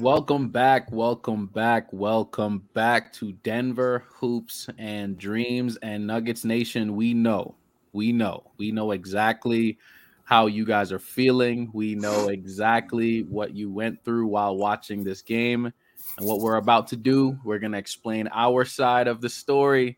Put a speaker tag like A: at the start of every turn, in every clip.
A: Welcome back, welcome back, welcome back to Denver Hoops and Dreams and Nuggets Nation. We know, we know, we know exactly how you guys are feeling. We know exactly what you went through while watching this game. And what we're about to do, we're going to explain our side of the story.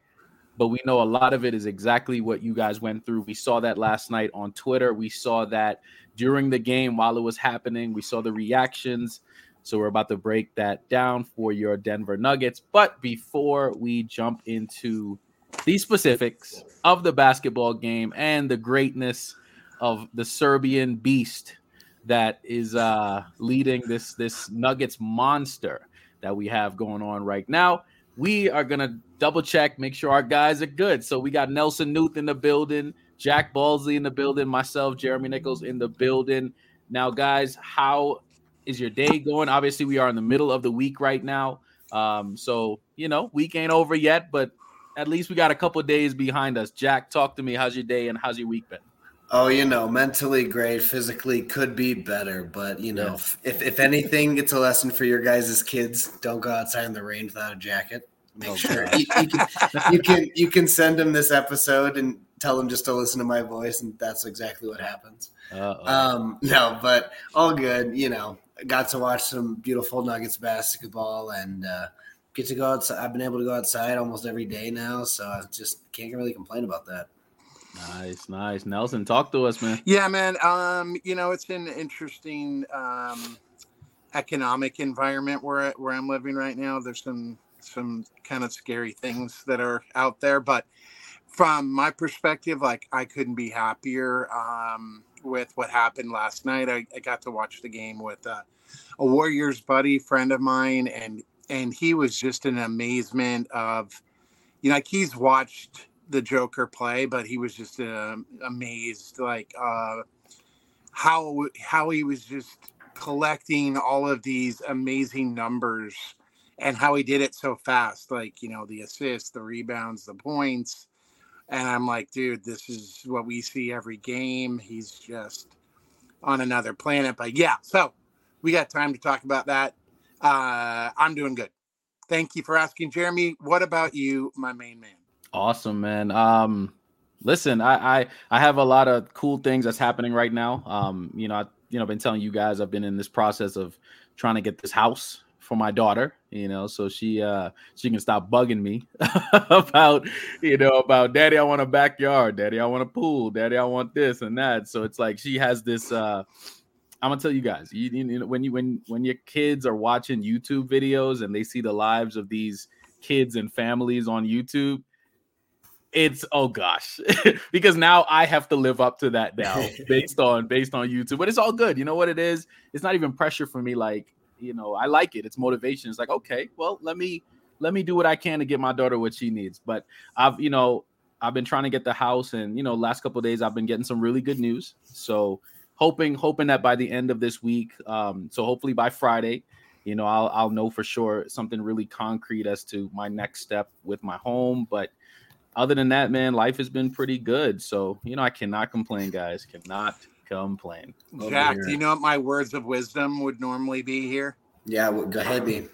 A: But we know a lot of it is exactly what you guys went through. We saw that last night on Twitter. We saw that during the game while it was happening. We saw the reactions so we're about to break that down for your Denver Nuggets. But before we jump into the specifics of the basketball game and the greatness of the Serbian beast that is uh, leading this this Nuggets monster that we have going on right now, we are gonna double check, make sure our guys are good. So we got Nelson Nuth in the building, Jack Balsley in the building, myself, Jeremy Nichols in the building. Now, guys, how is your day going? Obviously, we are in the middle of the week right now. Um, so you know, week ain't over yet, but at least we got a couple days behind us. Jack, talk to me. How's your day and how's your week been?
B: Oh, you know, mentally great, physically could be better, but you know, if if anything, it's a lesson for your guys' as kids. Don't go outside in the rain without a jacket. Make oh, sure you, you, can, you can you can send them this episode and tell them just to listen to my voice, and that's exactly what happens. Uh-oh. Um, no, but all good. You know, got to watch some beautiful Nuggets basketball and uh, get to go outside. I've been able to go outside almost every day now, so I just can't really complain about that.
A: Nice, nice. Nelson, talk to us, man.
C: Yeah, man. Um, you know, it's an interesting um, economic environment where where I'm living right now. There's some some kind of scary things that are out there, but from my perspective, like I couldn't be happier. Um, with what happened last night. I, I got to watch the game with uh, a Warriors buddy, friend of mine, and and he was just an amazement of, you know, like he's watched the Joker play, but he was just uh, amazed, like uh, how how he was just collecting all of these amazing numbers and how he did it so fast, like you know the assists, the rebounds, the points and I'm like, dude, this is what we see every game. He's just on another planet. But yeah, so we got time to talk about that. Uh, I'm doing good. Thank you for asking, Jeremy. What about you, my main man?
A: Awesome, man. Um, listen, I, I I have a lot of cool things that's happening right now. Um, you know, I you know, been telling you guys I've been in this process of trying to get this house for my daughter, you know, so she uh she can stop bugging me about you know about daddy, I want a backyard, daddy, I want a pool, daddy, I want this and that. So it's like she has this uh I'm gonna tell you guys, you, you know, when you when when your kids are watching YouTube videos and they see the lives of these kids and families on YouTube, it's oh gosh, because now I have to live up to that now based on based on YouTube. But it's all good. You know what it is? It's not even pressure for me. Like you know, I like it. It's motivation. It's like, okay, well, let me let me do what I can to get my daughter what she needs. But I've, you know, I've been trying to get the house, and you know, last couple days I've been getting some really good news. So hoping hoping that by the end of this week, um, so hopefully by Friday, you know, I'll I'll know for sure something really concrete as to my next step with my home. But other than that, man, life has been pretty good. So you know, I cannot complain, guys. Cannot complain.
C: Jack, do you know what my words of wisdom would normally be here?
B: Yeah, well, go ahead, me.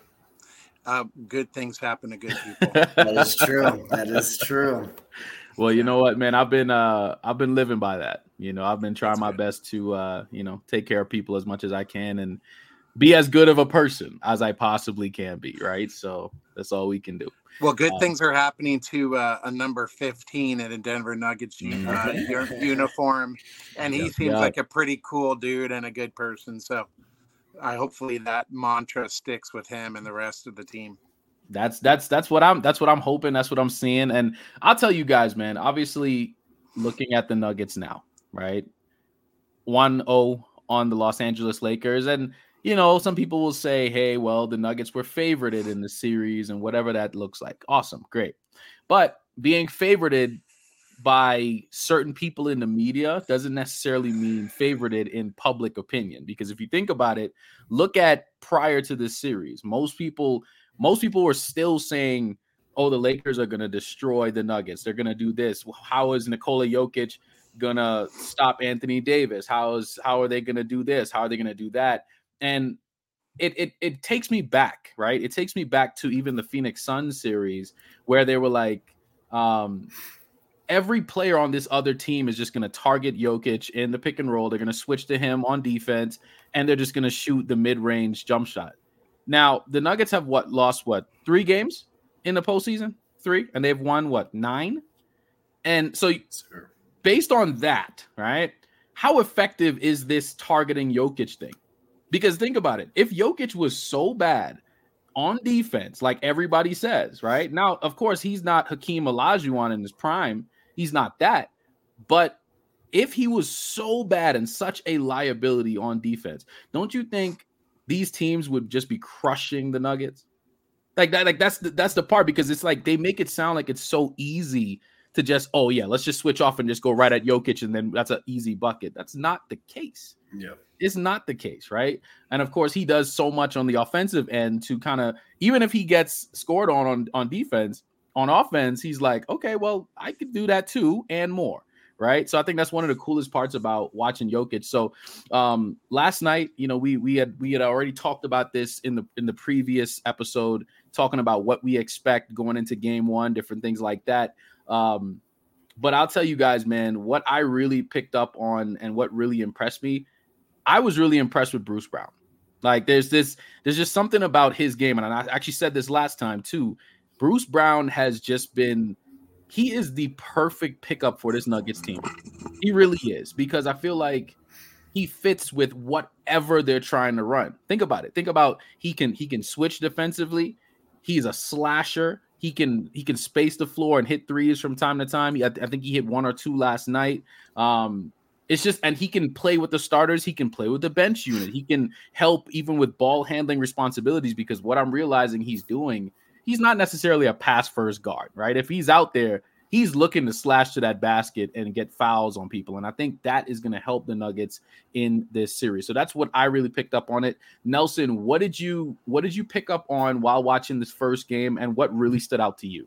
C: Uh, good things happen to good people.
B: that is true. That is true.
A: Well, you know what, man, I've been uh I've been living by that. You know, I've been trying That's my good. best to uh, you know, take care of people as much as I can and be as good of a person as I possibly can be, right? So that's all we can do.
C: Well, good um, things are happening to uh, a number 15 in a Denver Nuggets mm-hmm. uh, uniform, and he yep, seems yep. like a pretty cool dude and a good person. So, I hopefully that mantra sticks with him and the rest of the team.
A: That's that's that's what I'm that's what I'm hoping. That's what I'm seeing. And I'll tell you guys, man. Obviously, looking at the Nuggets now, right? 1-0 on the Los Angeles Lakers, and you know, some people will say, hey, well, the Nuggets were favorited in the series and whatever that looks like. Awesome, great. But being favorited by certain people in the media doesn't necessarily mean favorited in public opinion. Because if you think about it, look at prior to this series, most people, most people were still saying, oh, the Lakers are going to destroy the Nuggets. They're going to do this. How is Nikola Jokic gonna stop Anthony Davis? How is how are they gonna do this? How are they gonna do that? And it, it it takes me back, right? It takes me back to even the Phoenix Suns series where they were like, um, every player on this other team is just going to target Jokic in the pick and roll. They're going to switch to him on defense, and they're just going to shoot the mid range jump shot. Now the Nuggets have what lost what three games in the postseason, three, and they've won what nine, and so based on that, right? How effective is this targeting Jokic thing? Because think about it. If Jokic was so bad on defense, like everybody says, right? Now, of course, he's not Hakeem Olajuwon in his prime. He's not that. But if he was so bad and such a liability on defense, don't you think these teams would just be crushing the Nuggets? Like that, like that's the, that's the part because it's like they make it sound like it's so easy to just oh yeah, let's just switch off and just go right at Jokic and then that's an easy bucket. That's not the case.
B: Yeah.
A: It's not the case, right? And of course, he does so much on the offensive end to kind of even if he gets scored on on on defense, on offense, he's like, okay, well, I could do that too and more, right? So I think that's one of the coolest parts about watching Jokic. So um last night, you know, we we had we had already talked about this in the in the previous episode, talking about what we expect going into game one, different things like that. Um, but I'll tell you guys, man, what I really picked up on and what really impressed me, I was really impressed with Bruce Brown. Like there's this, there's just something about his game, and I actually said this last time too. Bruce Brown has just been, he is the perfect pickup for this Nuggets team. He really is because I feel like he fits with whatever they're trying to run. Think about it. Think about he can he can switch defensively. He's a slasher. He can he can space the floor and hit threes from time to time. I, I think he hit one or two last night. Um, it's just and he can play with the starters. He can play with the bench unit. He can help even with ball handling responsibilities because what I'm realizing he's doing, he's not necessarily a pass first guard, right? If he's out there, he's looking to slash to that basket and get fouls on people. And I think that is going to help the Nuggets in this series. So that's what I really picked up on it. Nelson, what did you what did you pick up on while watching this first game and what really stood out to you?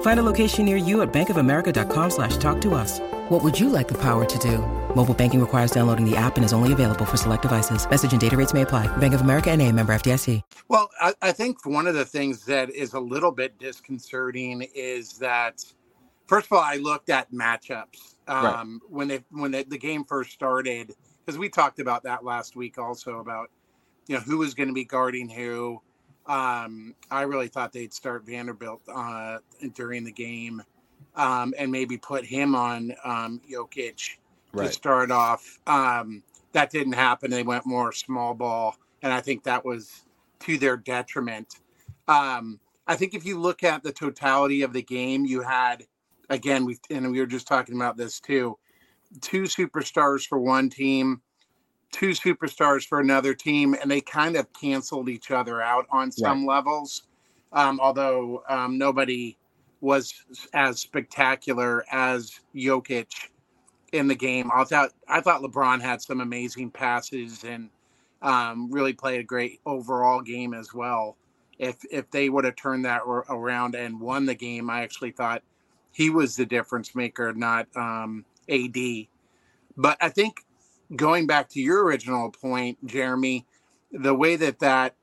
D: Find a location near you at bankofamerica.com slash talk to us. What would you like the power to do? Mobile banking requires downloading the app and is only available for select devices. Message and data rates may apply. Bank of America and a member FDIC.
C: Well, I, I think one of the things that is a little bit disconcerting is that, first of all, I looked at matchups um, right. when they when they, the game first started because we talked about that last week also about you know who was going to be guarding who. Um, I really thought they'd start Vanderbilt uh, during the game um, and maybe put him on um, Jokic right. to start off. Um, that didn't happen. They went more small ball, and I think that was to their detriment. Um, I think if you look at the totality of the game, you had again we and we were just talking about this too. Two superstars for one team, two superstars for another team, and they kind of canceled each other out on some right. levels. Um, although um, nobody was as spectacular as Jokic in the game. I thought I thought LeBron had some amazing passes and um, really played a great overall game as well. If if they would have turned that around and won the game, I actually thought he was the difference maker, not um, AD. But I think going back to your original point, Jeremy, the way that that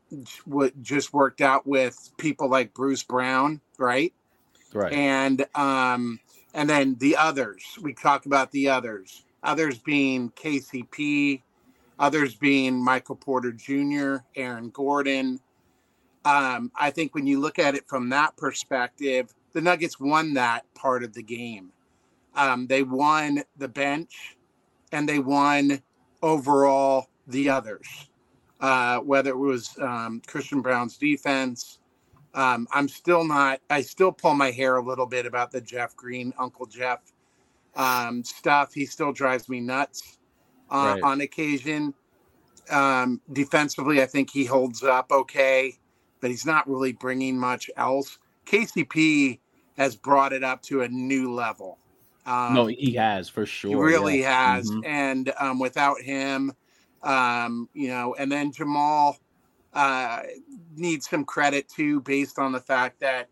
C: w- just worked out with people like Bruce Brown, right?
A: Right.
C: And um, and then the others. We talk about the others. Others being KCP, others being Michael Porter Jr., Aaron Gordon. Um, I think when you look at it from that perspective, the Nuggets won that part of the game. Um, they won the bench and they won overall the others, uh, whether it was um, Christian Braun's defense. Um, I'm still not, I still pull my hair a little bit about the Jeff Green, Uncle Jeff um, stuff. He still drives me nuts uh, right. on occasion. Um, defensively, I think he holds up okay, but he's not really bringing much else. KCP has brought it up to a new level.
A: Um, no, he has for sure.
C: He really yeah. has, mm-hmm. and um, without him, um, you know, and then Jamal uh, needs some credit too, based on the fact that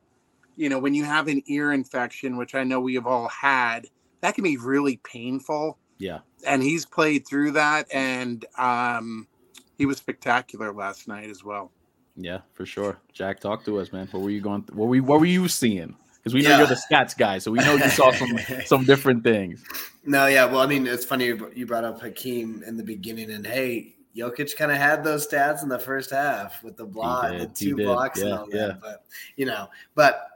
C: you know when you have an ear infection, which I know we have all had, that can be really painful.
A: Yeah,
C: and he's played through that, and um, he was spectacular last night as well.
A: Yeah, for sure. Jack, talk to us, man. What were you going? Th- what were you, what were you seeing? Because we know yeah. you're the stats guy, so we know you saw some some different things.
B: No, yeah, well, I mean, it's funny you brought up Hakeem in the beginning, and hey, Jokic kind of had those stats in the first half with the block, the two blocks, yeah, and all yeah. that. But you know, but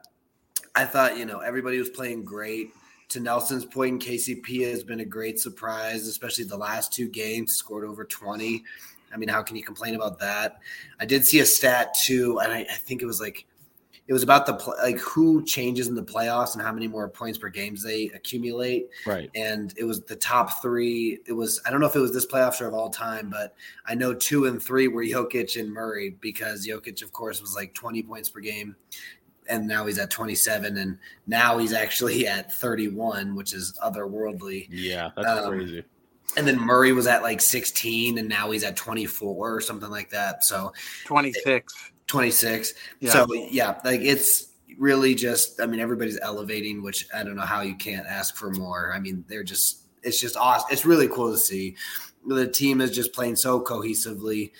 B: I thought you know everybody was playing great. To Nelson's point, KCP has been a great surprise, especially the last two games. Scored over twenty. I mean, how can you complain about that? I did see a stat too, and I, I think it was like it was about the like who changes in the playoffs and how many more points per games they accumulate.
A: Right.
B: And it was the top three. It was I don't know if it was this playoffs or of all time, but I know two and three were Jokic and Murray because Jokic, of course, was like 20 points per game. And now he's at 27, and now he's actually at 31, which is otherworldly.
A: Yeah, that's um, crazy.
B: And then Murray was at like 16, and now he's at 24 or something like that. So
C: 26. It,
B: 26. Yeah. So yeah, like it's really just I mean everybody's elevating, which I don't know how you can't ask for more. I mean, they're just it's just awesome. It's really cool to see. The team is just playing so cohesively.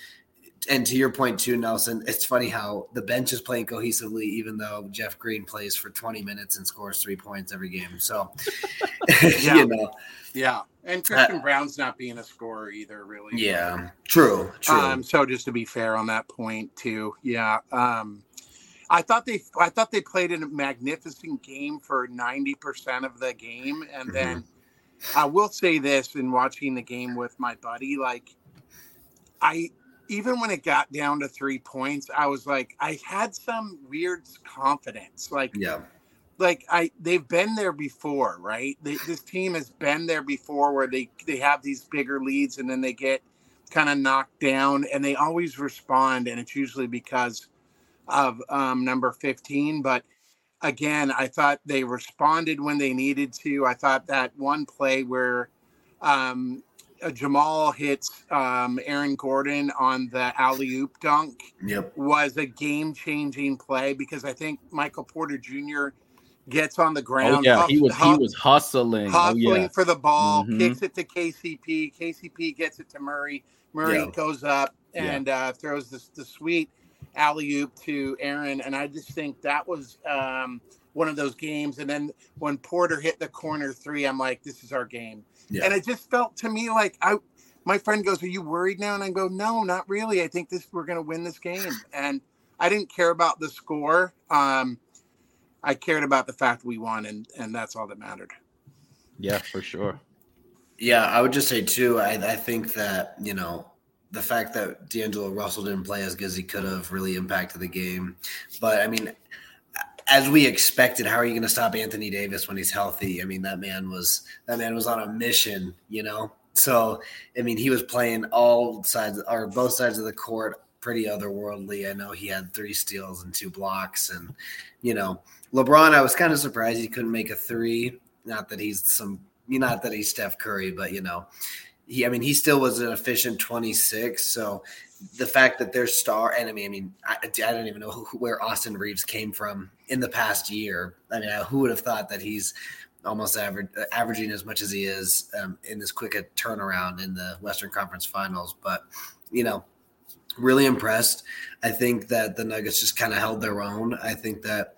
B: And to your point too, Nelson, it's funny how the bench is playing cohesively, even though Jeff Green plays for 20 minutes and scores three points every game. So,
C: yeah. you know, yeah. And Christian uh, Braun's not being a scorer either, really.
B: Yeah, true, true.
C: Um, so just to be fair on that point too, yeah. Um, I thought they, I thought they played a magnificent game for ninety percent of the game, and mm-hmm. then I will say this: in watching the game with my buddy, like I, even when it got down to three points, I was like, I had some weird confidence, like,
B: yeah
C: like I they've been there before, right? They, this team has been there before where they they have these bigger leads and then they get kind of knocked down and they always respond and it's usually because of um, number 15 but again i thought they responded when they needed to i thought that one play where um, uh, jamal hits um, aaron gordon on the alley oop dunk
B: yep.
C: was a game changing play because i think michael porter jr gets on the ground.
A: Oh, yeah, he was he was hustling,
C: hustling
A: oh, yeah.
C: for the ball, mm-hmm. kicks it to KCP. KCP gets it to Murray. Murray yeah. goes up and yeah. uh, throws the, the sweet alley oop to Aaron, and I just think that was um, one of those games. And then when Porter hit the corner three, I'm like, this is our game. And it just felt to me like I. My friend goes, "Are you worried now?" And I go, "No, not really. I think this we're going to win this game." And I didn't care about the score. Um, I cared about the fact we won, and and that's all that mattered.
A: Yeah, for sure.
B: Yeah, I would just say too. I, I think that you know the fact that D'Angelo Russell didn't play as good as he could have really impacted the game. But I mean, as we expected, how are you going to stop Anthony Davis when he's healthy? I mean, that man was that man was on a mission, you know, So, I mean, he was playing all sides or both sides of the court pretty otherworldly. I know he had three steals and two blocks. And, you know, LeBron, I was kind of surprised he couldn't make a three. Not that he's some, not that he's Steph Curry, but, you know, he, I mean, he still was an efficient 26. So the fact that their star, and I mean, I mean, I, I don't even know who, where Austin Reaves came from in the past year. I mean, who would have thought that he's almost average, averaging as much as he is um, in this quick a turnaround in the Western Conference Finals? But you know, really impressed. I think that the Nuggets just kind of held their own. I think that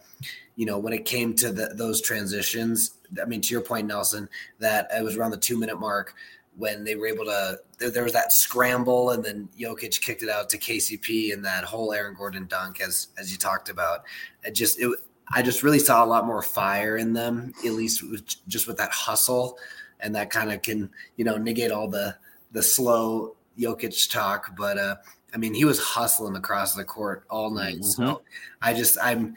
B: you know when it came to the, those transitions, I mean, to your point, Nelson, that it was around the two minute mark when they were able to there, there, was that scramble and then Jokic kicked it out to KCP and that whole Aaron Gordon dunk as as you talked about. It just it I just really saw a lot more fire in them, at least with, just with that hustle and that kind of can, you know, negate all the the slow Jokic talk, but uh I mean, he was hustling across the court all night. Mm-hmm. So I just I'm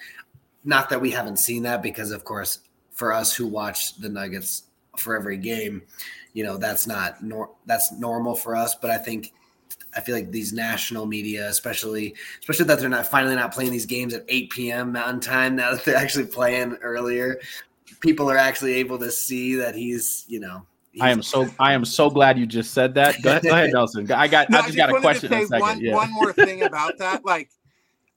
B: not that we haven't seen that because of course for us who watch the Nuggets for every game, you know that's not nor that's normal for us. But I think I feel like these national media, especially especially that they're not finally not playing these games at 8 p.m. Mountain Time now that they're actually playing earlier, people are actually able to see that he's you know.
A: I am so I am so glad you just said that. Go ahead, go ahead Nelson. I got no, I just, I just got a question. To say
C: one, yeah. one more thing about that, like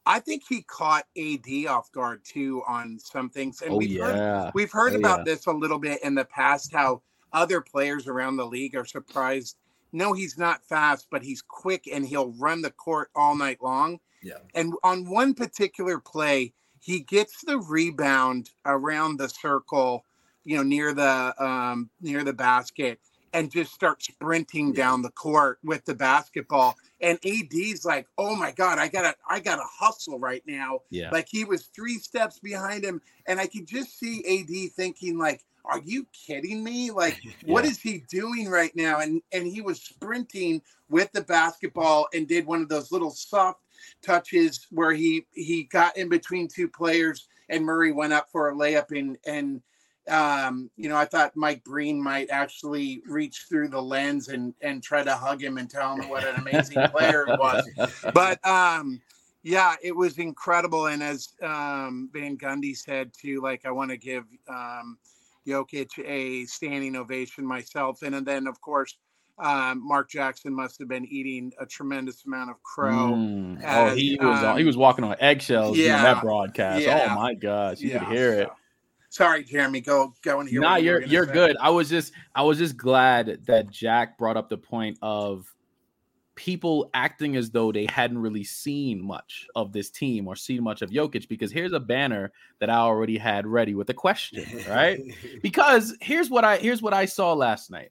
C: I think he caught AD off guard too on some things, and
A: oh,
C: we've
A: yeah.
C: heard we've heard oh, about yeah. this a little bit in the past. How other players around the league are surprised. No, he's not fast, but he's quick and he'll run the court all night long.
B: Yeah.
C: And on one particular play, he gets the rebound around the circle, you know, near the um, near the basket, and just start sprinting down the court with the basketball. And AD's like, "Oh my god, I gotta, I gotta hustle right now."
A: Yeah.
C: Like he was three steps behind him, and I could just see AD thinking like, are you kidding me? Like, yeah. what is he doing right now? And and he was sprinting with the basketball and did one of those little soft touches where he he got in between two players and Murray went up for a layup and and um, you know, I thought Mike Breen might actually reach through the lens and and try to hug him and tell him what an amazing player he was. But um, yeah, it was incredible. And as um, Van Gundy said too, like I want to give um, Jokic a standing ovation myself. And, and then, of course, um, Mark Jackson must have been eating a tremendous amount of crow.
A: Mm. As, oh, he was um, he was walking on eggshells yeah, that broadcast. Yeah, oh my gosh, you yeah, could hear so. it.
C: Sorry, Jeremy. Go go and hear.
A: Nah, you're you you're say. good. I was just I was just glad that Jack brought up the point of people acting as though they hadn't really seen much of this team or seen much of Jokic because here's a banner that I already had ready with a question, right? because here's what I here's what I saw last night.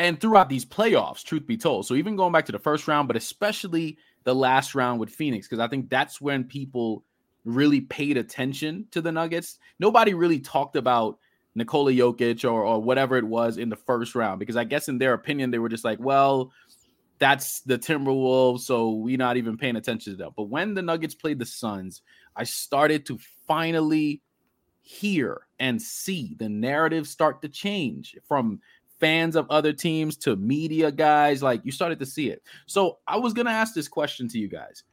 A: and throughout these playoffs, truth be told. So even going back to the first round, but especially the last round with Phoenix, because I think that's when people really paid attention to the Nuggets. Nobody really talked about Nikola Jokic or, or whatever it was in the first round, because I guess in their opinion, they were just like, well, that's the Timberwolves, so we're not even paying attention to them. But when the Nuggets played the Suns, I started to finally hear and see the narrative start to change from fans of other teams to media guys. Like you started to see it. So I was gonna ask this question to you guys: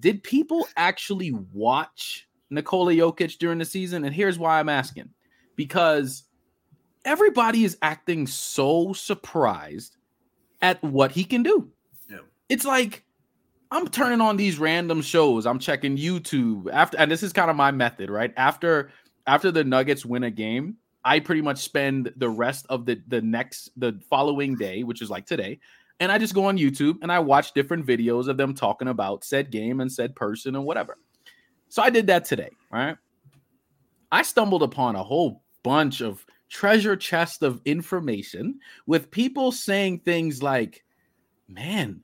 A: Did people actually watch Nikola Jokic during the season? And here's why I'm asking: because everybody is acting so surprised at what he can do. Yeah. It's like I'm turning on these random shows. I'm checking YouTube after, and this is kind of my method, right? After after the Nuggets win a game, I pretty much spend the rest of the the next the following day, which is like today, and I just go on YouTube and I watch different videos of them talking about said game and said person and whatever. So I did that today, right? I stumbled upon a whole bunch of treasure chest of information with people saying things like, "Man,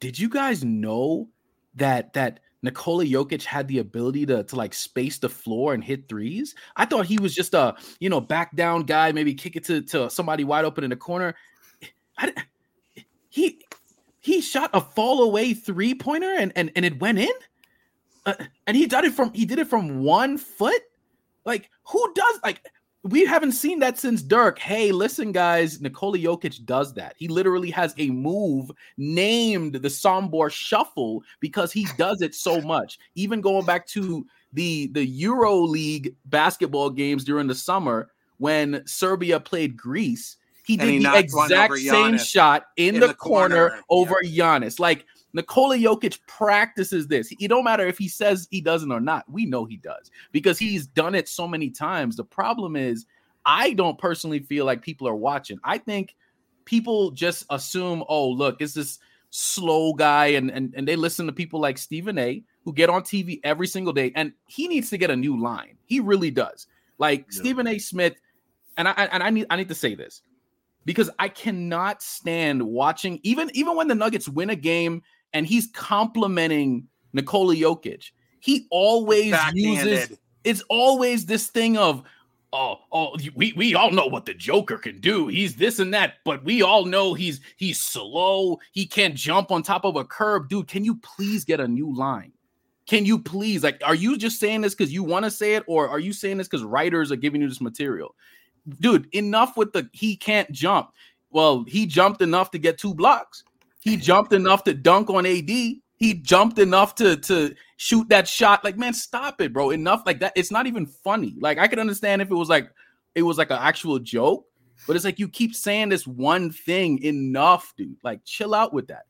A: did you guys know that that Nikola Jokic had the ability to, to like space the floor and hit threes. I thought he was just a you know back down guy, maybe kick it to, to somebody wide open in the corner. I, he he shot a fall away three pointer and, and and it went in, uh, and he did it from he did it from one foot. Like who does like we haven't seen that since Dirk. Hey, listen, guys, Nikola Jokic does that. He literally has a move named the Sombor Shuffle because he does it so much. Even going back to the the Euro League basketball games during the summer when Serbia played Greece, he did he the exact same shot in, in the, the, corner, corner. over yeah. Giannis. Like Nikola Jokic practices this. It don't matter if he says he doesn't or not. We know he does because he's done it so many times. The problem is, I don't personally feel like people are watching. I think people just assume, oh, look, it's this slow guy, and and, and they listen to people like Stephen A. who get on TV every single day, and he needs to get a new line. He really does. Like yeah. Stephen A. Smith, and I and I need I need to say this because I cannot stand watching even even when the Nuggets win a game and he's complimenting Nikola Jokic. He always uses it's always this thing of oh oh we, we all know what the Joker can do. He's this and that, but we all know he's he's slow. He can't jump on top of a curb. Dude, can you please get a new line? Can you please like are you just saying this because you want to say it, or are you saying this because writers are giving you this material? Dude, enough with the he can't jump. Well, he jumped enough to get two blocks. He jumped enough to dunk on AD. He jumped enough to to shoot that shot. Like, man, stop it, bro. Enough like that. It's not even funny. Like, I could understand if it was like it was like an actual joke, but it's like you keep saying this one thing enough, dude. Like, chill out with that.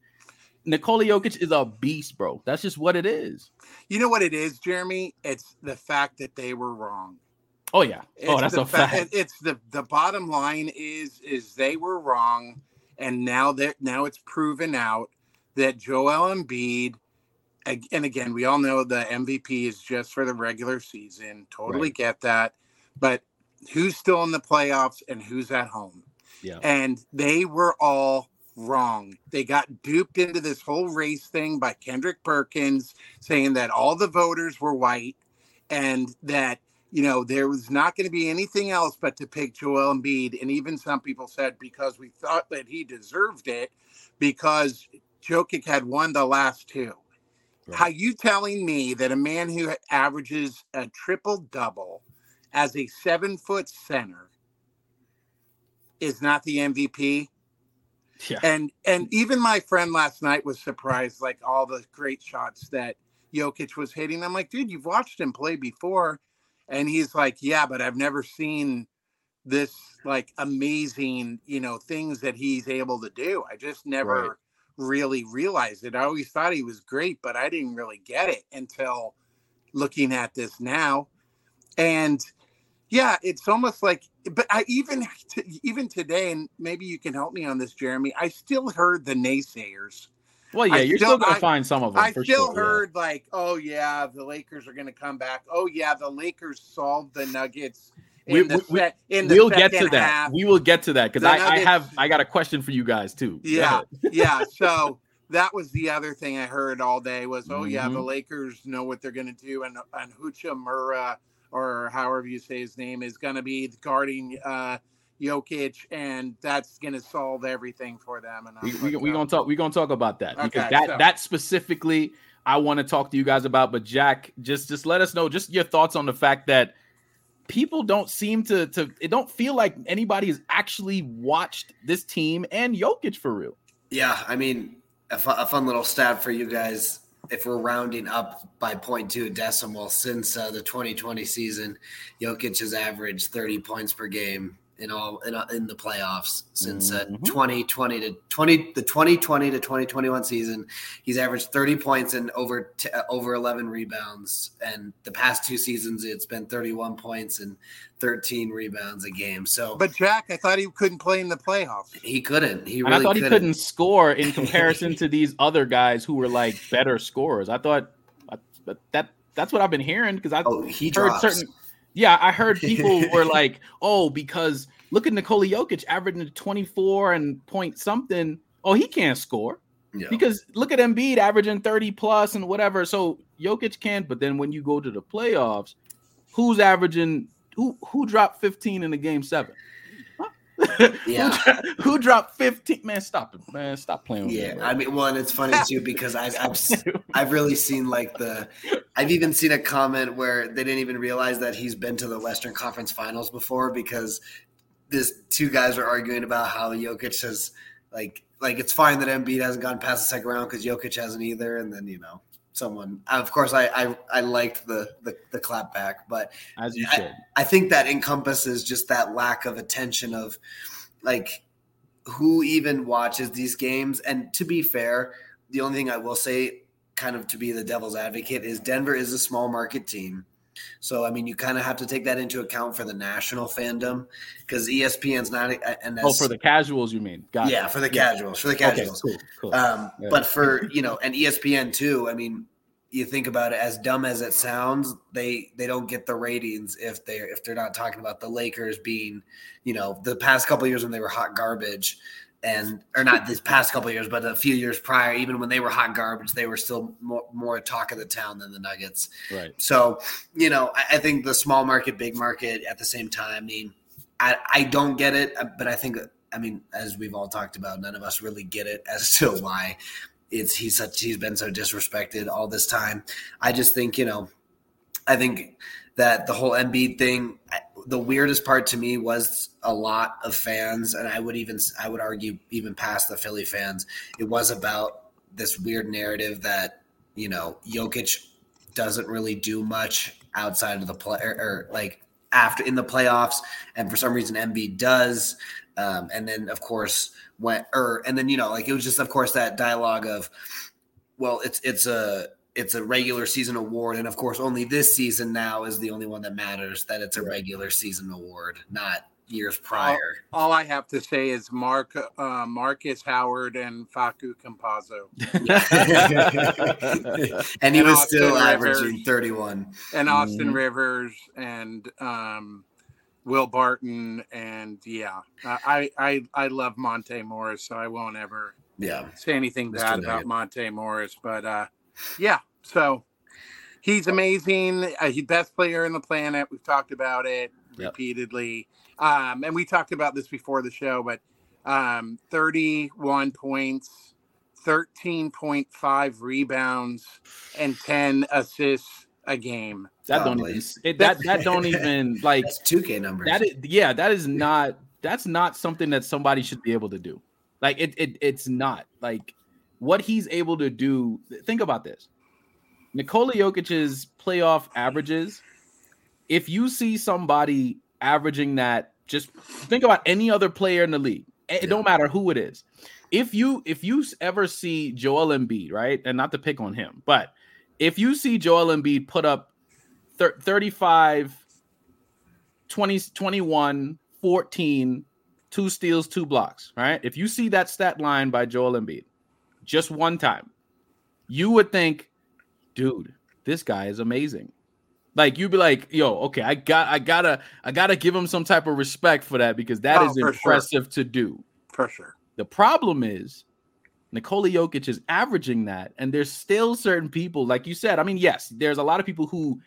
A: Nikola Jokic is a beast, bro. That's just what it is.
C: You know what it is, Jeremy? It's the fact that they were wrong.
A: Oh yeah. Oh, it's that's a fa- fact.
C: It's the the bottom line is is they were wrong and now that now it's proven out that Joel Embiid, and again, we all know the MVP is just for the regular season. Totally right. get that, but who's still in the playoffs and who's at home? Yeah, and they were all wrong. They got duped into this whole race thing by Kendrick Perkins saying that all the voters were white and that you know, there was not going to be anything else but to pick Joel Embiid. And even some people said because we thought that he deserved it because Jokic had won the last two. Right. How you telling me that a man who averages a triple double as a seven foot center is not the MVP? Yeah. And and mm. even my friend last night was surprised, like all the great shots that Jokic was hitting. I'm like, dude, you've watched him play before and he's like yeah but i've never seen this like amazing you know things that he's able to do. I just never right. really realized it. I always thought he was great but i didn't really get it until looking at this now. And yeah it's almost like but i even even today and maybe you can help me on this jeremy i still heard the naysayers
A: well, yeah, I you're still, still gonna find some of them.
C: I still
A: sure,
C: heard yeah. like, oh yeah, the Lakers are gonna come back. Oh yeah, the Lakers solved the Nuggets.
A: We, we, se- we'll get to that. Half. We will get to that because I, I, have I got a question for you guys too.
C: Yeah, yeah. So that was the other thing I heard all day was, oh mm-hmm. yeah, the mm-hmm. Lakers know what they're gonna do, and and Hachimura or however you say his name is gonna be guarding uh, Jokic, and that's going to solve everything for them. And
A: we, we, we gonna talk. We're gonna talk about that okay, because that so. that specifically I want to talk to you guys about. But Jack, just just let us know just your thoughts on the fact that people don't seem to to it don't feel like anybody has actually watched this team and Jokic for real.
B: Yeah, I mean, a, fu- a fun little stat for you guys. If we're rounding up by 0.2 decimal since uh, the 2020 season, Jokic has averaged 30 points per game in all in, uh, in the playoffs since uh, mm-hmm. 2020 to 20 the 2020 to 2021 season. He's averaged 30 points and over t- uh, over 11 rebounds, and the past two seasons it's been 31 points and 13 rebounds a game. So,
C: but Jack, I thought he couldn't play in the playoffs.
B: He couldn't. He really
A: I thought
B: couldn't.
A: he couldn't score in comparison to these other guys who were like better scorers. I thought, but that that's what I've been hearing because I oh, he heard drops. certain Yeah, I heard people were like, "Oh, because look at Nikola Jokic averaging 24 and point something. Oh, he can't score." Yeah. Because look at Embiid averaging 30 plus and whatever. So Jokic can't. but then when you go to the playoffs, who's averaging who who dropped 15 in the game seven? yeah. who, who, dropped 15? Man, stop it, man. Stop playing with
B: Yeah, me, I mean, one, it's funny too because I've, I've I've really seen like the I've even seen a comment where they didn't even realize that he's been to the Western Conference Finals before because this two guys are arguing about how Jokic has like like it's fine that Embiid hasn't gone past the second round because Jokic hasn't either, and then you know someone. Of course, I I, I liked the, the, the clap back, but
A: as you should.
B: I, I think that encompasses just that lack of attention of like who even watches these games. And to be fair, the only thing I will say, kind of to be the devil's advocate, is Denver is a small market team. So I mean, you kind of have to take that into account for the national fandom because ESPN's not. And
A: oh, for the casuals, you mean?
B: Got yeah, it. for the casuals, for the casuals. Okay, cool, cool. Um, yeah. But for you know, and ESPN too. I mean, you think about it, as dumb as it sounds, they they don't get the ratings if they're if they're not talking about the Lakers being, you know, the past couple years when they were hot garbage and or not this past couple years, but a few years prior, even when they were hot garbage, they were still more, more talk of the town than the Nuggets.
A: Right.
B: So, you know, I, I, think the small market, big market at the same time. I mean, I, I don't get it, uh, but I think, I mean, as we've all talked about, none of us really get it as to why it's he's such he's been so disrespected all this time. I just think you know, I think that the whole Embiid thing the weirdest part to me was a lot of fans, and I would even I would argue even past the Philly fans, it was about this weird narrative that you know Jokic doesn't really do much outside of the play or, or like after in the playoffs, and for some reason Embiid does, um, and then of course went or and then you know like it was just of course that dialogue of well it's it's a it's a regular season award, and of course, only this season now is the only one that matters. That it's a regular season award, not years prior.
C: All, all I have to say is Mark uh, Markus Howard and Facu Campazzo,
B: and he and was Austin still Rivers, averaging thirty-one.
C: And Austin mm-hmm. Rivers and um, Will Barton, and yeah, I I I love Monte Morris, so I won't ever
B: yeah
C: say anything bad about Monte Morris, but. uh yeah, so he's amazing. Uh, he's best player in the planet. We've talked about it yep. repeatedly, um, and we talked about this before the show. But um, 31 points, 13.5 rebounds, and 10 assists a game.
A: That don't even it, that that don't even like
B: two K numbers.
A: That is yeah, that is not that's not something that somebody should be able to do. Like it, it it's not like what he's able to do. Think about this. Nikola Jokic's playoff averages. If you see somebody averaging that, just think about any other player in the league. It don't matter who it is. If you if you ever see Joel Embiid, right, and not to pick on him, but if you see Joel Embiid put up 35, 20, 21, 14, two steals, two blocks, right? If you see that stat line by Joel Embiid, just one time, you would think, dude, this guy is amazing. Like you'd be like, yo, okay, I got I gotta I gotta give him some type of respect for that because that oh, is impressive sure. to do.
C: For sure.
A: The problem is Nikola Jokic is averaging that, and there's still certain people, like you said. I mean, yes, there's a lot of people who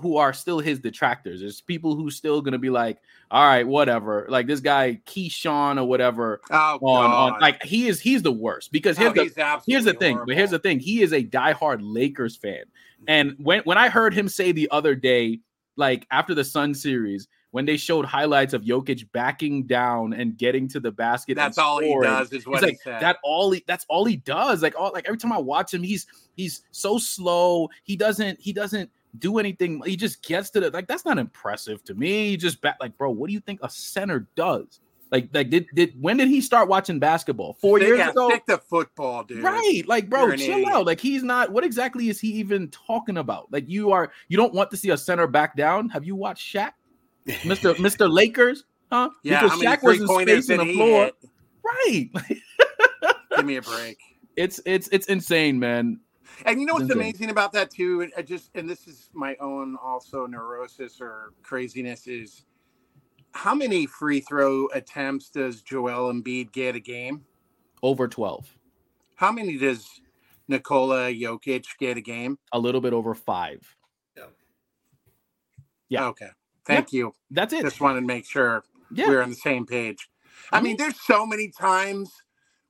A: who are still his detractors. There's people who still gonna be like, all right, whatever. Like this guy Keyshawn or whatever.
C: Oh,
A: on, on like he is he's the worst because oh, here's, oh, the, here's the thing. Horrible. But here's the thing: he is a diehard Lakers fan. Mm-hmm. And when when I heard him say the other day, like after the Sun series, when they showed highlights of Jokic backing down and getting to the basket,
C: that's all he does. Is what
A: like, he
C: said.
A: That all he that's all he does. Like all like every time I watch him, he's he's so slow. He doesn't he doesn't do anything. He just gets to the like that's not impressive to me. He just back like, bro, what do you think a center does? Like, like did did when did he start watching basketball? Four stick, years ago.
C: Stick to football, dude.
A: Right, like, bro, chill out. Like, he's not. What exactly is he even talking about? Like, you are. You don't want to see a center back down. Have you watched Shaq, Mister Mister Lakers? Huh?
C: Yeah, because Shaq was in space the floor. Hit?
A: Right.
C: Give me a break.
A: It's it's it's insane, man.
C: And you know what's amazing about that too? I just and this is my own also neurosis or craziness is how many free throw attempts does Joel Embiid get a game?
A: Over 12.
C: How many does Nikola Jokic get a game?
A: A little bit over five.
C: Yeah. Yeah. Okay. Thank
A: yeah.
C: you.
A: That's it.
C: Just wanted to make sure yeah. we're on the same page. Mm-hmm. I mean, there's so many times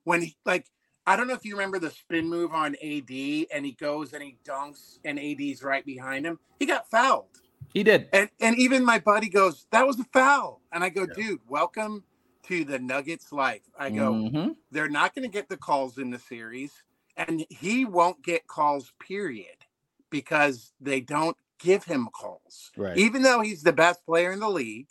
C: when he like I don't know if you remember the spin move on AD and he goes and he dunks and AD's right behind him. He got fouled.
A: He did.
C: And and even my buddy goes, "That was a foul." And I go, yeah. "Dude, welcome to the Nuggets life." I go, mm-hmm. "They're not going to get the calls in the series and he won't get calls period because they don't give him calls. Right. Even though he's the best player in the league,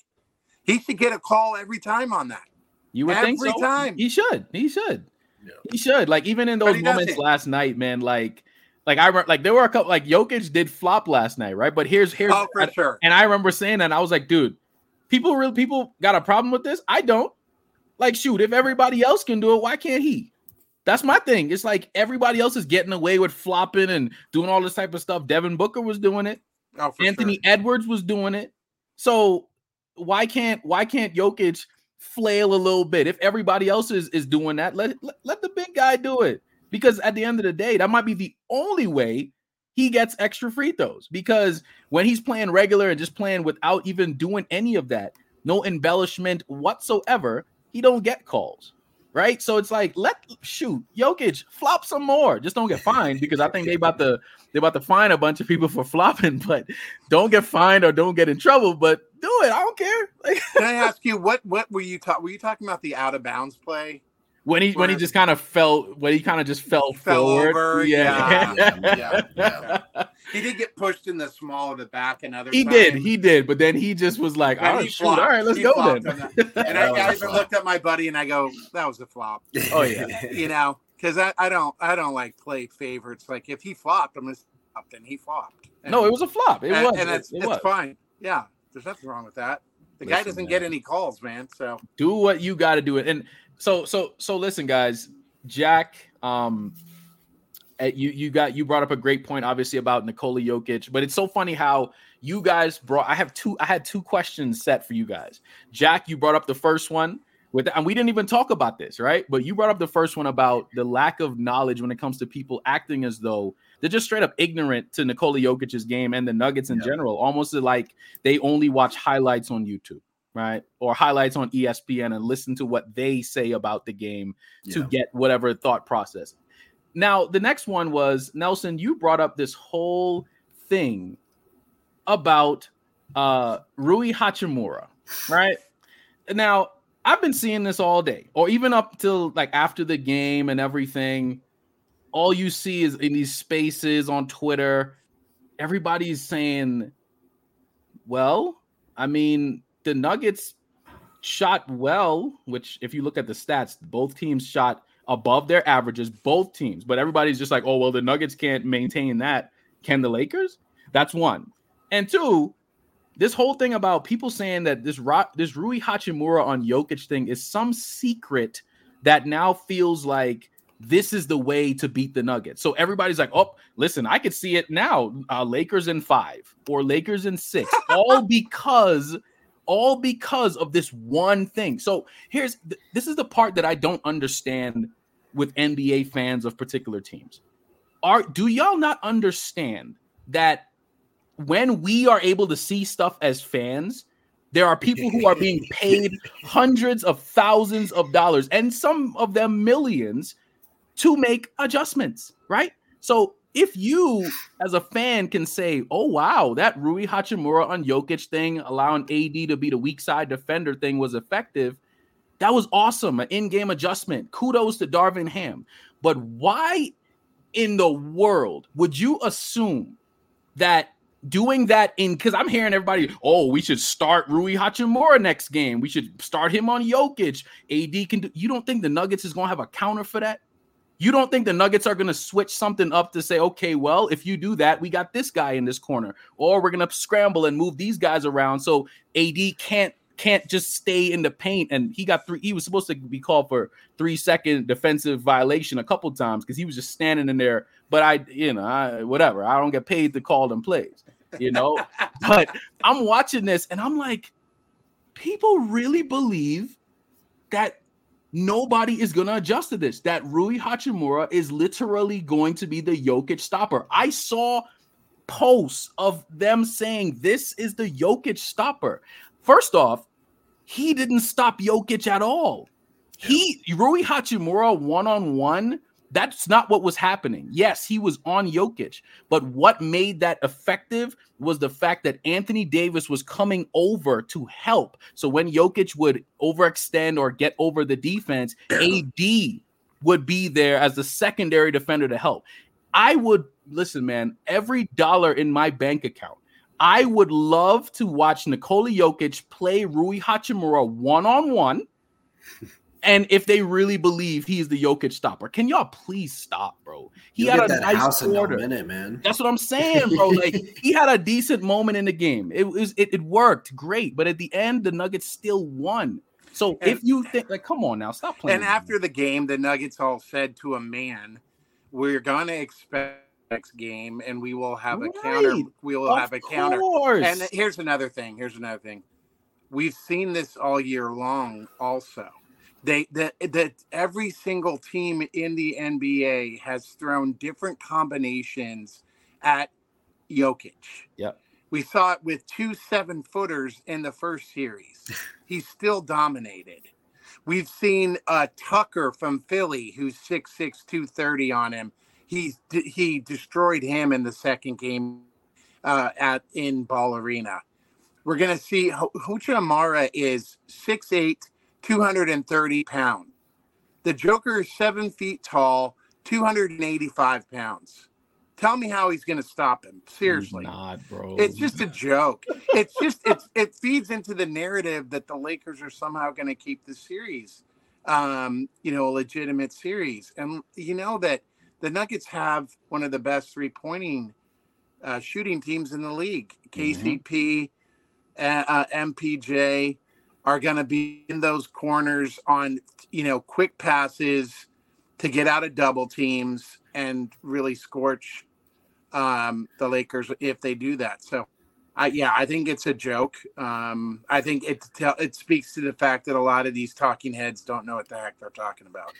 C: he should get a call every time on that.
A: You would every think so. Time. He should. He should. Yeah. He should. Like even in those moments doesn't. last night, man. Like, like I remember, like there were a couple. Like Jokic did flop last night, right? But here's here's
C: oh, for
A: I,
C: sure.
A: And I remember saying that. And I was like, dude, people really people got a problem with this. I don't. Like, shoot, if everybody else can do it, why can't he? That's my thing. It's like everybody else is getting away with flopping and doing all this type of stuff. Devin Booker was doing it. Oh, Anthony sure. Edwards was doing it. So why can't why can't Jokic flail a little bit? If everybody else is, is doing that, let, let let the big guy do it. Because at the end of the day, that might be the only way he gets extra free throws. Because when he's playing regular and just playing without even doing any of that, no embellishment whatsoever, he don't get calls right? So it's like let shoot Jokic flop some more. Just don't get fined because I think they about to they about to fine a bunch of people for flopping, but don't get fined or don't get in trouble. But do it. I don't care.
C: Can I ask you what what were you talking? Were you talking about the out of bounds play?
A: When he when he just kind of fell when he kind of just fell, fell forward. Over,
C: yeah. Yeah, yeah, yeah. He did get pushed in the small of the back and other.
A: He times. did, he did, but then he just was like, "Oh shoot, all right, let's he go then."
C: and I, I even looked at my buddy and I go, "That was a flop."
A: Oh yeah,
C: you know, because I, I don't I don't like play favorites. Like if he flopped, I'm gonna flop, and he flopped. And,
A: no, it was a flop. It
C: and,
A: was,
C: and it's,
A: it,
C: it it's
A: was.
C: fine. Yeah, there's nothing wrong with that. The Listen, guy doesn't man. get any calls, man. So
A: do what you got to do it. And so so so listen, guys Jack, um, eh, you you got you brought up a great point, obviously about Nikola Jokic, but it's so funny how you guys brought. I have two. I had two questions set for you guys. Jack, you brought up the first one with, and we didn't even talk about this, right? But you brought up the first one about the lack of knowledge when it comes to people acting as though they're just straight up ignorant to Nikola Jokic's game and the Nuggets in yeah. general, almost like they only watch highlights on YouTube right? Or highlights on ESPN and listen to what they say about the game yeah. to get whatever thought process. Now, the next one was Nelson, you brought up this whole thing about uh Rui Hachimura, right? Now, I've been seeing this all day, or even up till like after the game and everything. All you see is in these spaces on Twitter, everybody's saying, well, I mean, the Nuggets shot well, which if you look at the stats, both teams shot above their averages, both teams. But everybody's just like, oh, well, the Nuggets can't maintain that. Can the Lakers? That's one. And two, this whole thing about people saying that this this Rui Hachimura on Jokic thing is some secret that now feels like this is the way to beat the Nuggets. So everybody's like, oh, listen, I could see it now. Uh, Lakers in five or Lakers in six, all because all because of this one thing. So here's th- this is the part that I don't understand with NBA fans of particular teams. Are do y'all not understand that when we are able to see stuff as fans, there are people who are being paid hundreds of thousands of dollars and some of them millions to make adjustments, right? So if you as a fan can say, "Oh wow, that Rui Hachimura on Jokic thing, allowing AD to be the weak side defender thing was effective," that was awesome, an in-game adjustment. Kudos to Darvin Ham. But why in the world would you assume that doing that in because I'm hearing everybody, oh, we should start Rui Hachimura next game. We should start him on Jokic. AD can do you don't think the Nuggets is gonna have a counter for that? You don't think the Nuggets are going to switch something up to say, okay, well, if you do that, we got this guy in this corner, or we're going to scramble and move these guys around so AD can't can't just stay in the paint. And he got three. He was supposed to be called for three second defensive violation a couple times because he was just standing in there. But I, you know, I, whatever. I don't get paid to call them plays, you know. but I'm watching this and I'm like, people really believe that nobody is going to adjust to this. That Rui Hachimura is literally going to be the Jokic stopper. I saw posts of them saying this is the Jokic stopper. First off, he didn't stop Jokic at all. He Rui Hachimura one on one. That's not what was happening. Yes, he was on Jokic, but what made that effective was the fact that Anthony Davis was coming over to help. So when Jokic would overextend or get over the defense, AD would be there as the secondary defender to help. I would listen, man, every dollar in my bank account, I would love to watch Nikola Jokic play Rui Hachimura one on one. And if they really believe he's the Jokic stopper, can y'all please stop, bro? He
B: You'll
A: had
B: get
A: a
B: that
A: nice
B: house in no
A: quarter.
B: minute, man.
A: That's what I'm saying, bro. Like he had a decent moment in the game. It was it, it worked great, but at the end, the Nuggets still won. So
C: And-
A: if you think like, come on now, stop playing.
C: And after the game, the Nuggets all said to a man, "We're gonna expect next game, and we will have a counter. We will
A: Of
C: have a counter."
A: course.
C: And here's another thing. Here's another thing. We've seen this all year long. Also, they that that every single team in the NBA has thrown different combinations at Jokic.
A: Yep.
C: We saw it with two seven footers in the first series. He still dominated. We've seen uh, Tucker from Philly, who's 6'6", 230 on him. He's he destroyed him in the second game uh, at in Ball Arena. We're gonna see Ho- Hachimura is 6'8", 230 pounds. The Joker is seven feet tall, 285 pounds. Tell me how he's gonna stop him. Seriously.
A: not, bro.
C: It's just a joke. It's just it's it feeds into the narrative that the Lakers are somehow going to keep the series, um, you know, a legitimate series, and you know that the Nuggets have one of the best three pointing uh, shooting teams in the league. KCP, uh, uh, MPJ are going to be in those corners on you know quick passes to get out of double teams and really scorch um, the Lakers if they do that. So, I yeah, I think it's a joke. Um, I think it it speaks to the fact that a lot of these talking heads don't know what the heck they're talking about.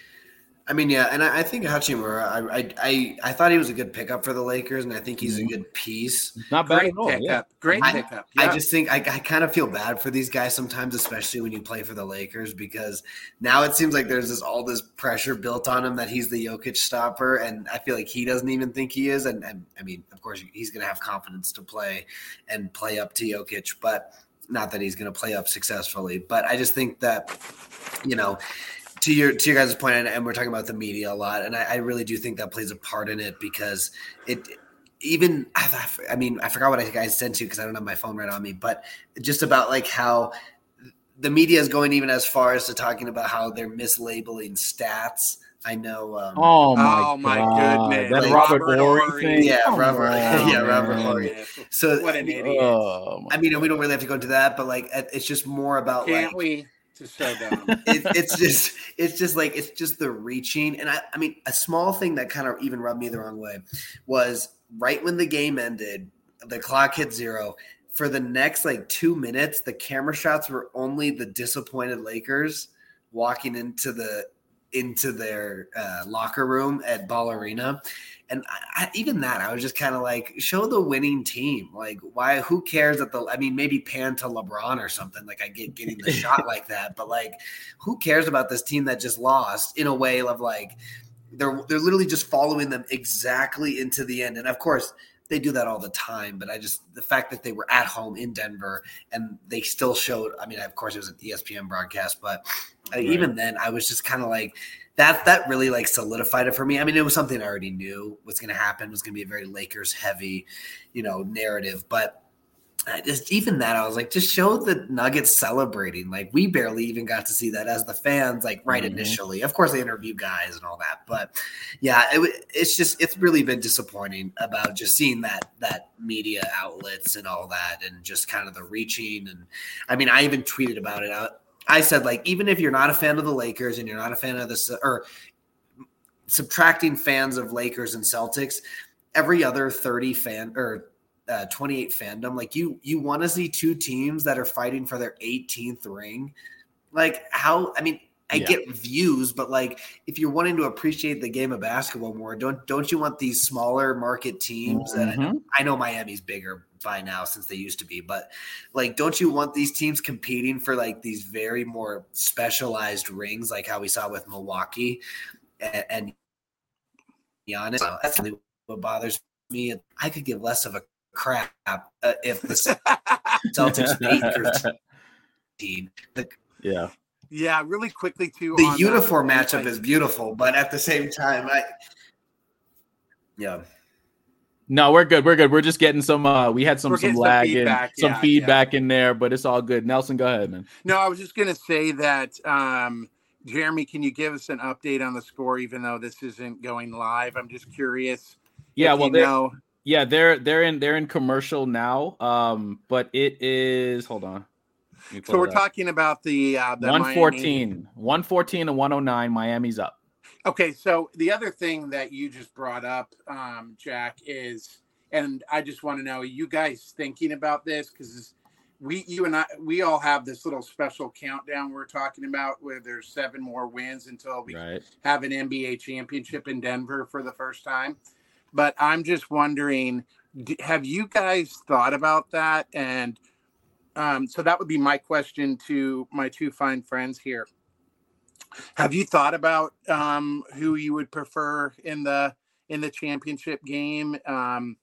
B: I mean, yeah, and I, I think Hachimura, I, I, I, I thought he was a good pickup for the Lakers, and I think he's a mm-hmm. good piece.
A: not bad
C: Great
A: at all.
C: pickup.
A: Yeah.
C: Great
B: I-
C: pickup.
B: I just think I, I kind of feel bad for these guys sometimes, especially when you play for the Lakers, because now it seems like there's this all this pressure built on him that he's the Jokic stopper, and I feel like he doesn't even think he is. And, and I mean, of course, he's going to have confidence to play and play up to Jokic, but not that he's going to play up successfully. But I just think that you know. To your to your guys' point, and, and we're talking about the media a lot, and I, I really do think that plays a part in it because it even I, I mean I forgot what I guys sent to because I don't have my phone right on me, but just about like how the media is going even as far as to talking about how they're mislabeling stats. I know. Um,
A: Oh my,
C: Oh, my
A: God.
C: goodness.
A: That
B: Like
A: Robert,
C: Robert
A: Horry
C: Horry.
A: thing.
B: Yeah,
A: Come
B: Robert-
A: on,
B: yeah, Robert
A: man.
B: Horry. So
C: what an idiot!
A: Oh,
B: I mean, we don't really have to go into that, but like it's just more about
C: Can't
B: like
C: we? Just so dumb.
B: it, it's just it's just like it's just the reaching and I, I mean a small thing that kind of even rubbed me the wrong way was right when the game ended the clock hit zero for the next like two minutes the camera shots were only the disappointed lakers walking into the into their uh, locker room at ball arena. And I, I, even that i was just kind of like show the winning team. Like why who cares that the i mean maybe pan to lebron or something like i get getting the shot like that but like who cares about this team that just lost in a way of like they're they're literally just following them exactly into the end. And of course they do that all the time but i just the fact that they were at home in denver and they still showed i mean of course it was an espn broadcast but uh, even then i was just kind of like that that really like solidified it for me. I mean it was something i already knew was going to happen it was going to be a very lakers heavy you know narrative but just even that, I was like, just show the Nuggets celebrating. Like we barely even got to see that as the fans, like right mm-hmm. initially. Of course, they interview guys and all that, but yeah, it, it's just it's really been disappointing about just seeing that that media outlets and all that, and just kind of the reaching. And I mean, I even tweeted about it. I, I said like, even if you're not a fan of the Lakers and you're not a fan of this, or subtracting fans of Lakers and Celtics, every other 30 fan or uh, 28 fandom. Like you, you want to see two teams that are fighting for their 18th ring. Like how? I mean, I yeah. get views, but like if you're wanting to appreciate the game of basketball more, don't don't you want these smaller market teams? Mm-hmm. That I know Miami's bigger by now since they used to be, but like, don't you want these teams competing for like these very more specialized rings, like how we saw with Milwaukee and, and Giannis? That's what bothers me. I could give less of a crap uh, if the Celtics beat team.
A: yeah.
C: Yeah, really quickly too.
B: The uniform that, matchup like, is beautiful, but at the same time, I yeah.
A: No, we're good. We're good. We're just getting some. uh We had some some lag some feedback, some yeah, feedback yeah. in there, but it's all good. Nelson, go ahead, man.
C: No, I was just gonna say that. um Jeremy, can you give us an update on the score, even though this isn't going live? I'm just curious.
A: Yeah, well, you know yeah, they're they're in they're in commercial now. Um, but it is hold on.
C: So we're talking about the, uh,
A: the 114, Miami. 114 and 109. Miami's up.
C: Okay, so the other thing that you just brought up, um, Jack, is, and I just want to know, you guys thinking about this because we, you and I, we all have this little special countdown we're talking about where there's seven more wins until we right. have an NBA championship in Denver for the first time. But I'm just wondering, have you guys thought about that? And um, so that would be my question to my two fine friends here. Have you thought about um, who you would prefer in the in the championship game? Um,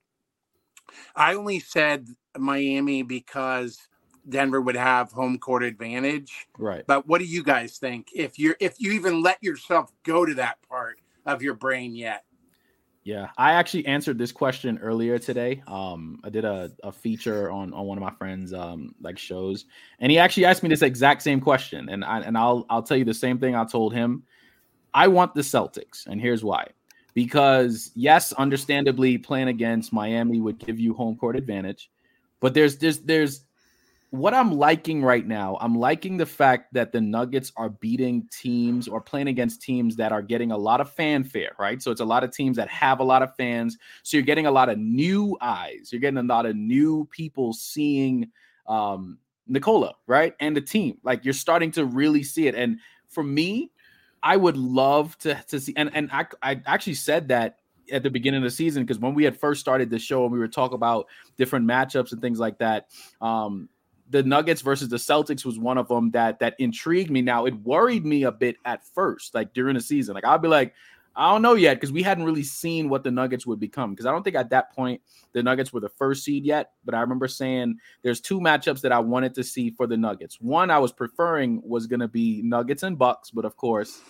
C: I only said Miami because Denver would have home court advantage.
A: Right.
C: But what do you guys think? If you're if you even let yourself go to that part of your brain yet?
A: Yeah, I actually answered this question earlier today. Um, I did a, a feature on on one of my friends' um like shows, and he actually asked me this exact same question, and I and I'll I'll tell you the same thing I told him. I want the Celtics, and here's why. Because yes, understandably, playing against Miami would give you home court advantage, but there's there's there's what I'm liking right now, I'm liking the fact that the Nuggets are beating teams or playing against teams that are getting a lot of fanfare, right? So it's a lot of teams that have a lot of fans. So you're getting a lot of new eyes. You're getting a lot of new people seeing um, Nikola, right? And the team. Like you're starting to really see it. And for me, I would love to, to see, and, and I, I actually said that at the beginning of the season because when we had first started the show and we were talking about different matchups and things like that um the Nuggets versus the Celtics was one of them that that intrigued me. Now it worried me a bit at first, like during the season. Like I'll be like, I don't know yet because we hadn't really seen what the Nuggets would become. Because I don't think at that point the Nuggets were the first seed yet. But I remember saying there's two matchups that I wanted to see for the Nuggets. One I was preferring was going to be Nuggets and Bucks, but of course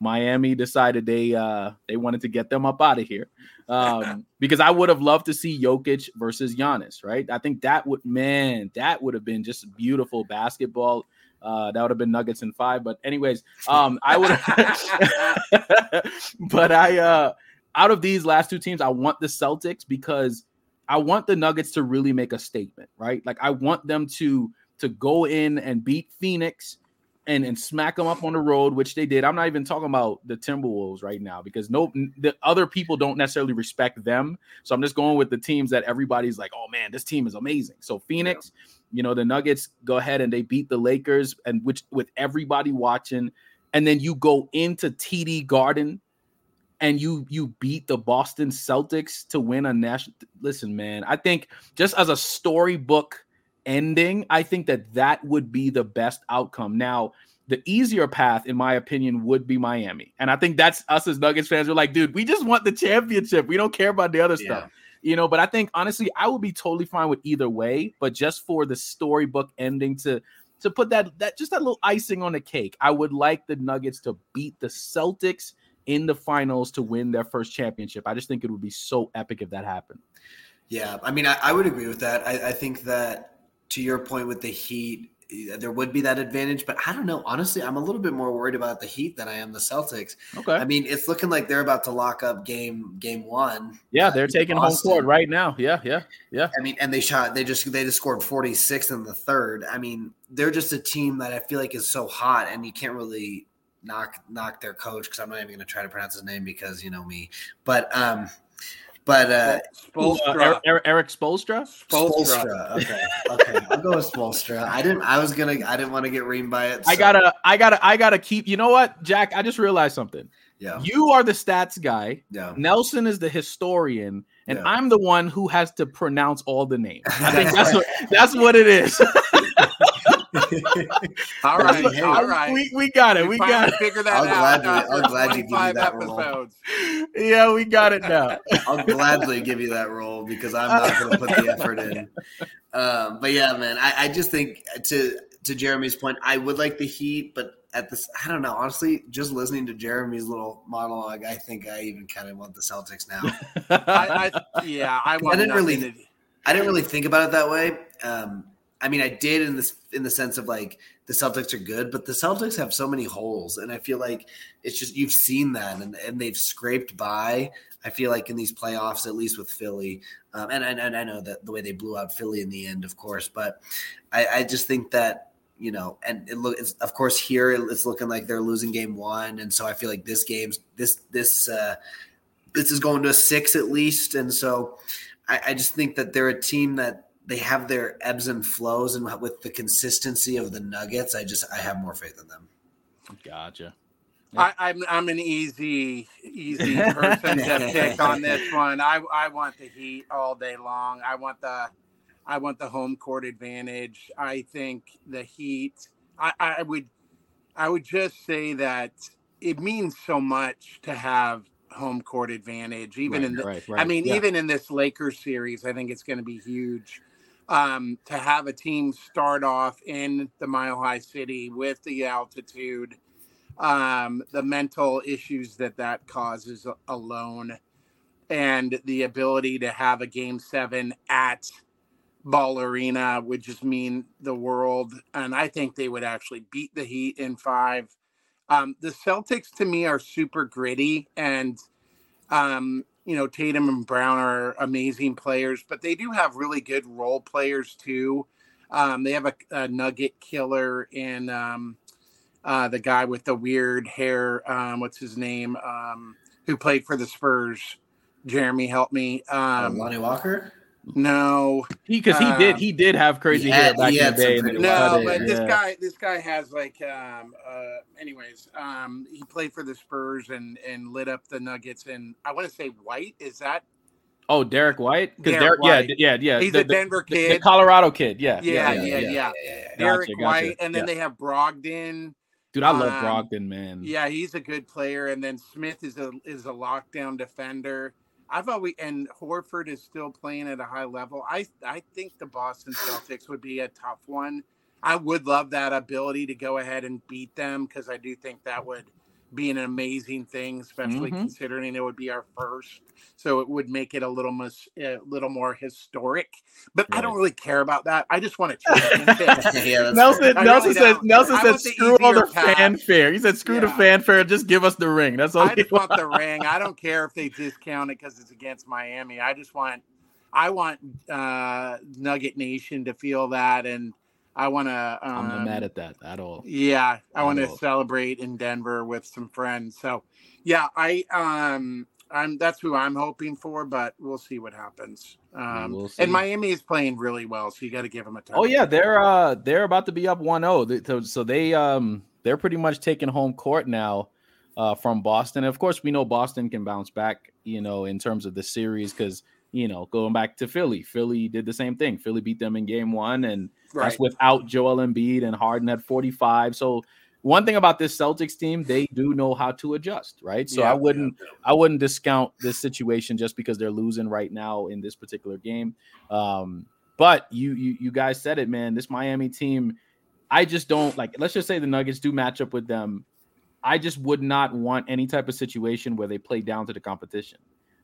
A: Miami decided they uh they wanted to get them up out of here. Um because I would have loved to see Jokic versus Giannis, right? I think that would man, that would have been just beautiful basketball. Uh that would have been Nuggets in 5, but anyways, um I would but I uh out of these last two teams, I want the Celtics because I want the Nuggets to really make a statement, right? Like I want them to to go in and beat Phoenix and and smack them up on the road, which they did. I'm not even talking about the Timberwolves right now because no, the other people don't necessarily respect them. So I'm just going with the teams that everybody's like, oh man, this team is amazing. So Phoenix, yeah. you know, the Nuggets go ahead and they beat the Lakers, and which with everybody watching, and then you go into TD Garden and you you beat the Boston Celtics to win a national. Listen, man, I think just as a storybook ending, I think that that would be the best outcome. Now, the easier path, in my opinion, would be Miami. And I think that's us as Nuggets fans. We're like, dude, we just want the championship. We don't care about the other yeah. stuff. You know, but I think honestly, I would be totally fine with either way. But just for the storybook ending to to put that that just that little icing on the cake, I would like the Nuggets to beat the Celtics in the finals to win their first championship. I just think it would be so epic if that happened.
B: Yeah, I mean, I, I would agree with that. I, I think that to your point with the Heat, there would be that advantage, but I don't know. Honestly, I'm a little bit more worried about the Heat than I am the Celtics.
A: Okay.
B: I mean, it's looking like they're about to lock up game game one.
A: Yeah,
B: uh,
A: they're
B: in
A: taking home court right now. Yeah, yeah, yeah.
B: I mean, and they shot. They just they just scored 46 in the third. I mean, they're just a team that I feel like is so hot, and you can't really knock knock their coach because I'm not even going to try to pronounce his name because you know me. But um, but uh,
A: Uh, Erik, Erik, Erik Spoelstra.
B: Spoelstra. Okay, okay, I'll go with Spoelstra. I didn't. I was gonna. I didn't want to get reamed by it.
A: I gotta, I gotta, I gotta keep. You know what, Jack? I just realized something.
B: Yeah.
A: You are the stats guy.
B: Yeah.
A: Nelson is the historian, and
B: Yeah.
A: I'm the one who has to pronounce all the names. I think that's what that's what it is.
C: All right,
B: Hey,
C: all right.
A: we, we got it. We
C: finally
A: got it.
C: figure that
B: I'll
C: out.
B: gladly- I'll gladly give you
C: 25
B: that role.
A: Yeah, we got it now.
B: I'll gladly give you that role because I'm not going to put the effort in. Um, but yeah, man, I, I just think to to Jeremy's point, I would like the Heat, but at this, I don't know. Honestly, just listening to Jeremy's little monologue, I think I even kind of want the Celtics now.
C: I, I, yeah, I want
B: didn't really-
C: to-
B: I didn't really think about it that way. Um, I mean, I did in this in the sense of like the Celtics are good, but the Celtics have so many holes, and I feel like it's just you've seen that, and, and they've scraped by. I feel like in these playoffs, at least with Philly, um, and, and and I know that the way they blew out Philly in the end, of course, but I, I just think that you know, and it look, of course, here it's looking like they're losing game one, and so I feel like this game's this this uh, this is going to a six at least, and so I, I just think that they're a team that they have their ebbs and flows, and with the consistency of the Nuggets, I just I have more faith in them.
A: Gotcha.
C: I, I'm I'm an easy easy person to pick on this one. I I want the Heat all day long. I want the I want the home court advantage. I think the Heat. I, I would I would just say that it means so much to have home court advantage, even
A: Right,
C: in the.
A: right,
C: I mean,
A: Yeah.
C: even in this Lakers series, I think it's going to be huge um, to have a team start off in the Mile High City with the altitude, um, the mental issues that that causes alone, and the ability to have a game seven at Ball Arena would just mean the world. And I think they would actually beat the Heat in five. Um, the Celtics to me are super gritty and um, you know, Tatum and Brown are amazing players, but they do have really good role players too. Um, they have a, a nugget killer in um, uh, the guy with the weird hair. Um, what's his name? Um, who played for the Spurs? Jeremy, help me. Um,
B: Lonnie Walker.
C: No,
A: Because he, did,
C: Um,
A: he did have crazy
B: he
A: hair
B: had-
A: back in the day. then
C: no,
A: cut it,
C: but this
A: yeah.
C: guy, this guy has like, um, uh, anyways, um, he played for the Spurs and and lit up the Nuggets. And I want to say White is that
A: Oh, Derek White. Because
C: Derek
A: Derek,
C: White.
A: yeah, yeah, yeah.
C: he's
A: the,
C: a
A: the-
C: Denver
A: the- the
C: kid.
A: Colorado kid. Yeah,
C: yeah, yeah, yeah, Derek
A: Gotcha, gotcha.
C: White, and then
A: Yeah.
C: they have Brogdon.
A: Dude, I love
C: um,
A: Brogdon, man.
C: Yeah, he's a good player. And then Smith is a is a lockdown defender. I thought we and Horford is still playing at a high level. I I think the Boston Celtics would be a tough one. I would love that ability to go ahead and beat them because I do think that would be an amazing thing, especially
A: Mhm.
C: considering it would be our first. So it would make it a little mus- a little more historic. But I don't really care about that. I just want a championship.
B: yeah,
A: Nelson, Nelson
C: really
A: said,
C: don't.
A: Nelson
C: I
A: said,
C: the
A: screw all the
C: path.
A: fanfare. He said, screw the fanfare. Just give us the ring. That's all.
C: I just want the ring. I don't care if they discount it because it's against Miami. I just want, I want uh, Nugget Nation to feel that, and I want to. Um,
A: I'm not mad at that at all.
C: Yeah, I want to celebrate in Denver with some friends. So, yeah, I um, I'm that's who I'm hoping for, but we'll see what happens. Um,
A: will see.
C: and Miami is playing really well, so you got to give them a.
A: Touch.
C: Oh
A: yeah, they're uh they're about to be up 1-0. So, so they um they're pretty much taking home court now uh from Boston. Of course, we know Boston can bounce back, you know, in terms of the series cuz you know, going back to Philly, Philly did the same thing. Philly beat them in game 1 and
C: right.
A: that's without Joel Embiid and Harden at 45. So one thing about this Celtics team, they do know how to adjust, right? So
C: Yeah,
A: I wouldn't I wouldn't discount this situation just because they're losing right now in this particular game. Um, but you you you guys said it, man. This Miami team, I just don't like. Let's just say the Nuggets do match up with them. I just would not want any type of situation where they play down to the competition.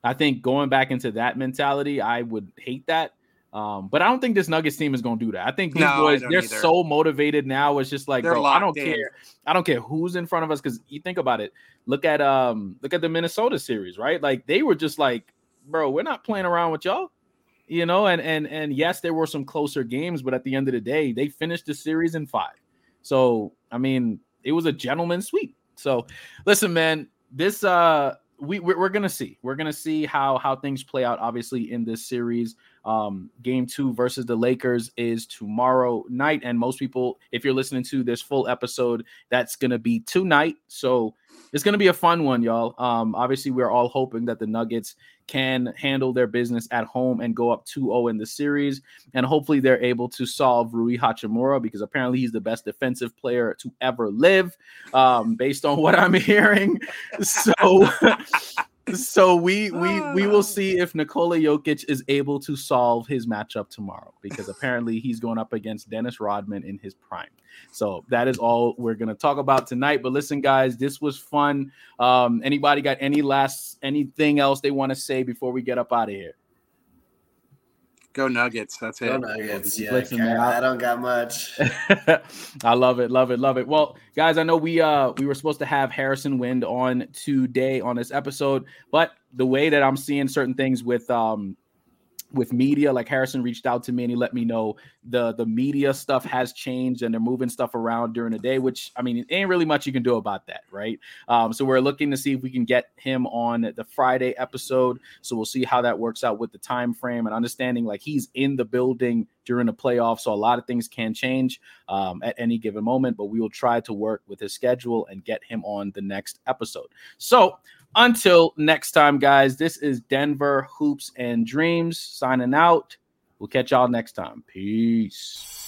A: I think going back into that mentality, I would hate that. Um, but I don't think this Nuggets team is going to do that. I think these no, boys they're either. so motivated now. It's just like, bro, I don't in. care. I don't care who's in front of us because you think about it. Look at um, look at the Minnesota series, right? Like they were just like, bro, we're not playing around with y'all, you know. And and and yes, there were some closer games, but at the end of the day, they finished the series in five. So I mean, it was a gentleman sweep. So listen, man, this uh we we're, gonna see. We're gonna see how how things play out obviously in this series. Um game two versus the lakers is tomorrow night and most people if you're listening to this full episode that's gonna be tonight. So it's gonna be a fun one y'all. Um obviously we're all hoping that the nuggets can handle their business at home and go up 2-0 in the series and hopefully they're able to solve rui hachimura because apparently he's the best defensive player to ever live um based on what i'm hearing. So so we we we will see if Nikola Jokic is able to solve his matchup tomorrow because apparently he's going up against Dennis Rodman in his prime. So that is all we're gonna talk about tonight. But listen, guys, this was fun. Um, anybody got any last anything else they want to say before we get up out of here?
C: Go Nuggets. That's
B: Go
C: it.
B: Nuggets. Yeah, Listen, I don't got much.
A: I love it, love it, love it. Well, guys, I know we uh we were supposed to have Harrison Wind on today on this episode, but the way that I'm seeing certain things with um with media like harrison reached out to me and he let me know the the media stuff has changed and they're moving stuff around during the day which i mean ain't really much you can do about that right? Um, so we're looking to see if we can get him on the friday episode. So we'll see how that works out with the time frame and understanding like he's in the building during the playoffs so a lot of things can change um, at any given moment but we will try to work with his schedule and get him on the next episode. So until next time, guys, this is Denver Hoops and Dreams signing out. We'll catch y'all next time. Peace.